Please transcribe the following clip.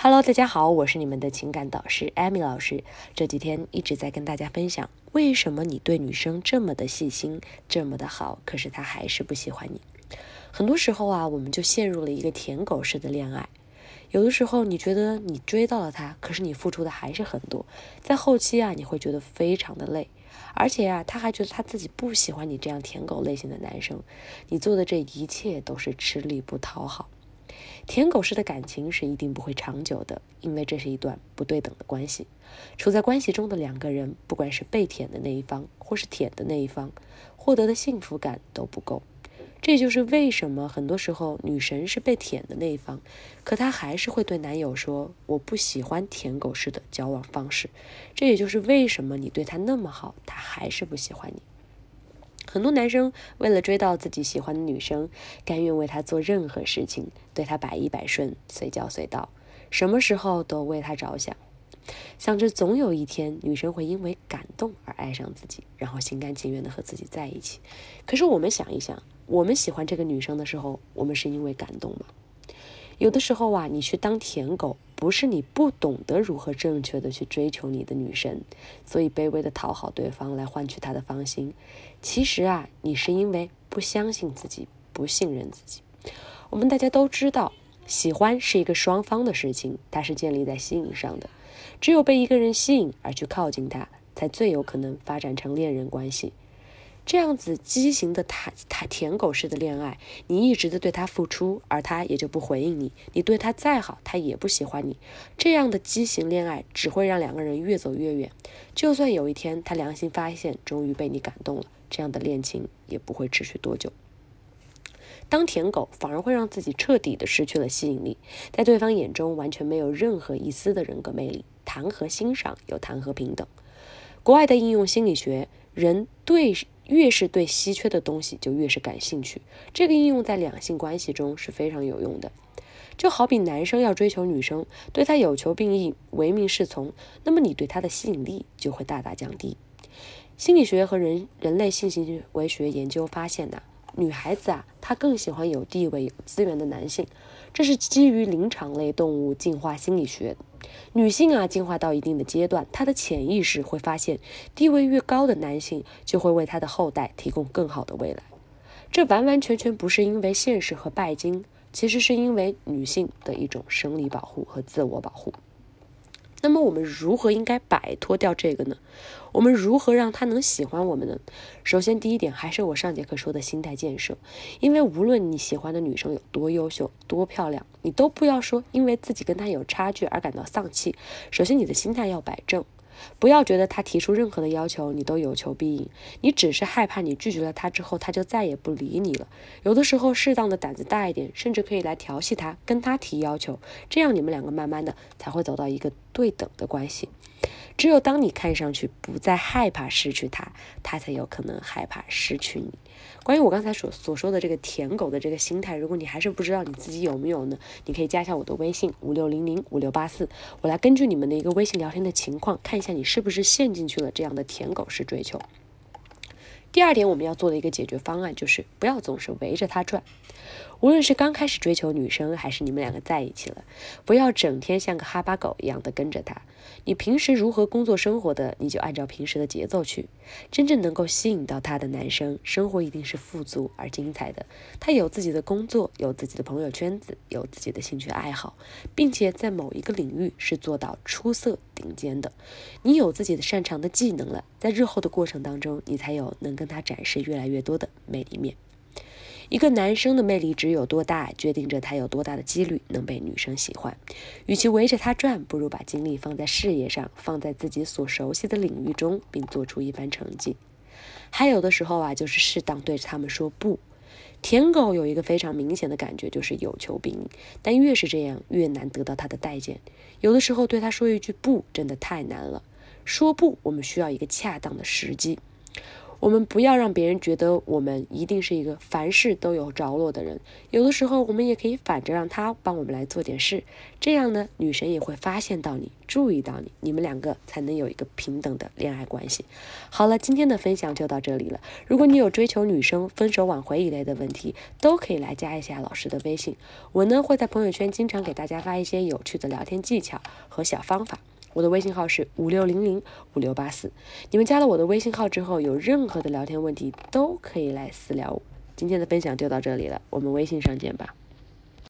Hello，大家好，我是你们的情感导师艾米老师。这几天一直在跟大家分享，为什么你对女生这么的细心，这么的好，可是她还是不喜欢你。很多时候啊，我们就陷入了一个舔狗式的恋爱。有的时候你觉得你追到了她，可是你付出的还是很多，在后期啊，你会觉得非常的累，而且啊，他还觉得他自己不喜欢你这样舔狗类型的男生，你做的这一切都是吃力不讨好。舔狗式的感情是一定不会长久的，因为这是一段不对等的关系。处在关系中的两个人，不管是被舔的那一方，或是舔的那一方，获得的幸福感都不够。这就是为什么很多时候女神是被舔的那一方，可她还是会对男友说：“我不喜欢舔狗式的交往方式。”这也就是为什么你对她那么好，她还是不喜欢你。很多男生为了追到自己喜欢的女生，甘愿为她做任何事情，对她百依百顺，随叫随到，什么时候都为她着想，想着总有一天女生会因为感动而爱上自己，然后心甘情愿的和自己在一起。可是我们想一想，我们喜欢这个女生的时候，我们是因为感动吗？有的时候啊，你去当舔狗，不是你不懂得如何正确的去追求你的女神，所以卑微的讨好对方来换取她的芳心。其实啊，你是因为不相信自己，不信任自己。我们大家都知道，喜欢是一个双方的事情，它是建立在吸引上的。只有被一个人吸引而去靠近他，才最有可能发展成恋人关系。这样子畸形的谈谈舔狗式的恋爱，你一直的对他付出，而他也就不回应你。你对他再好，他也不喜欢你。这样的畸形恋爱只会让两个人越走越远。就算有一天他良心发现，终于被你感动了，这样的恋情也不会持续多久。当舔狗反而会让自己彻底的失去了吸引力，在对方眼中完全没有任何一丝的人格魅力。谈何欣赏，又谈何平等？国外的应用心理学，人对。越是对稀缺的东西就越是感兴趣，这个应用在两性关系中是非常有用的。就好比男生要追求女生，对她有求必应、唯命是从，那么你对她的吸引力就会大大降低。心理学和人人类性行为学研究发现呢。女孩子啊，她更喜欢有地位、有资源的男性，这是基于灵长类动物进化心理学。女性啊，进化到一定的阶段，她的潜意识会发现，地位越高的男性就会为她的后代提供更好的未来。这完完全全不是因为现实和拜金，其实是因为女性的一种生理保护和自我保护。那么我们如何应该摆脱掉这个呢？我们如何让他能喜欢我们呢？首先，第一点还是我上节课说的心态建设，因为无论你喜欢的女生有多优秀、多漂亮，你都不要说因为自己跟她有差距而感到丧气。首先，你的心态要摆正。不要觉得他提出任何的要求，你都有求必应。你只是害怕你拒绝了他之后，他就再也不理你了。有的时候，适当的胆子大一点，甚至可以来调戏他，跟他提要求，这样你们两个慢慢的才会走到一个对等的关系。只有当你看上去不再害怕失去他，他才有可能害怕失去你。关于我刚才所所说的这个舔狗的这个心态，如果你还是不知道你自己有没有呢？你可以加一下我的微信五六零零五六八四，我来根据你们的一个微信聊天的情况，看一下你是不是陷进去了这样的舔狗式追求。第二点，我们要做的一个解决方案就是不要总是围着他转。无论是刚开始追求女生，还是你们两个在一起了，不要整天像个哈巴狗一样的跟着他。你平时如何工作生活的，你就按照平时的节奏去。真正能够吸引到他的男生，生活一定是富足而精彩的。他有自己的工作，有自己的朋友圈子，有自己的兴趣爱好，并且在某一个领域是做到出色顶尖的。你有自己的擅长的技能了，在日后的过程当中，你才有能跟他展示越来越多的魅力面。一个男生的魅力值有多大，决定着他有多大的几率能被女生喜欢。与其围着他转，不如把精力放在事业上，放在自己所熟悉的领域中，并做出一番成绩。还有的时候啊，就是适当对着他们说不。舔狗有一个非常明显的感觉，就是有求必应，但越是这样，越难得到他的待见。有的时候对他说一句不，真的太难了。说不，我们需要一个恰当的时机。我们不要让别人觉得我们一定是一个凡事都有着落的人，有的时候我们也可以反着让他帮我们来做点事，这样呢，女神也会发现到你，注意到你，你们两个才能有一个平等的恋爱关系。好了，今天的分享就到这里了。如果你有追求女生、分手挽回一类的问题，都可以来加一下老师的微信，我呢会在朋友圈经常给大家发一些有趣的聊天技巧和小方法。我的微信号是五六零零五六八四，你们加了我的微信号之后，有任何的聊天问题都可以来私聊我。今天的分享就到这里了，我们微信上见吧。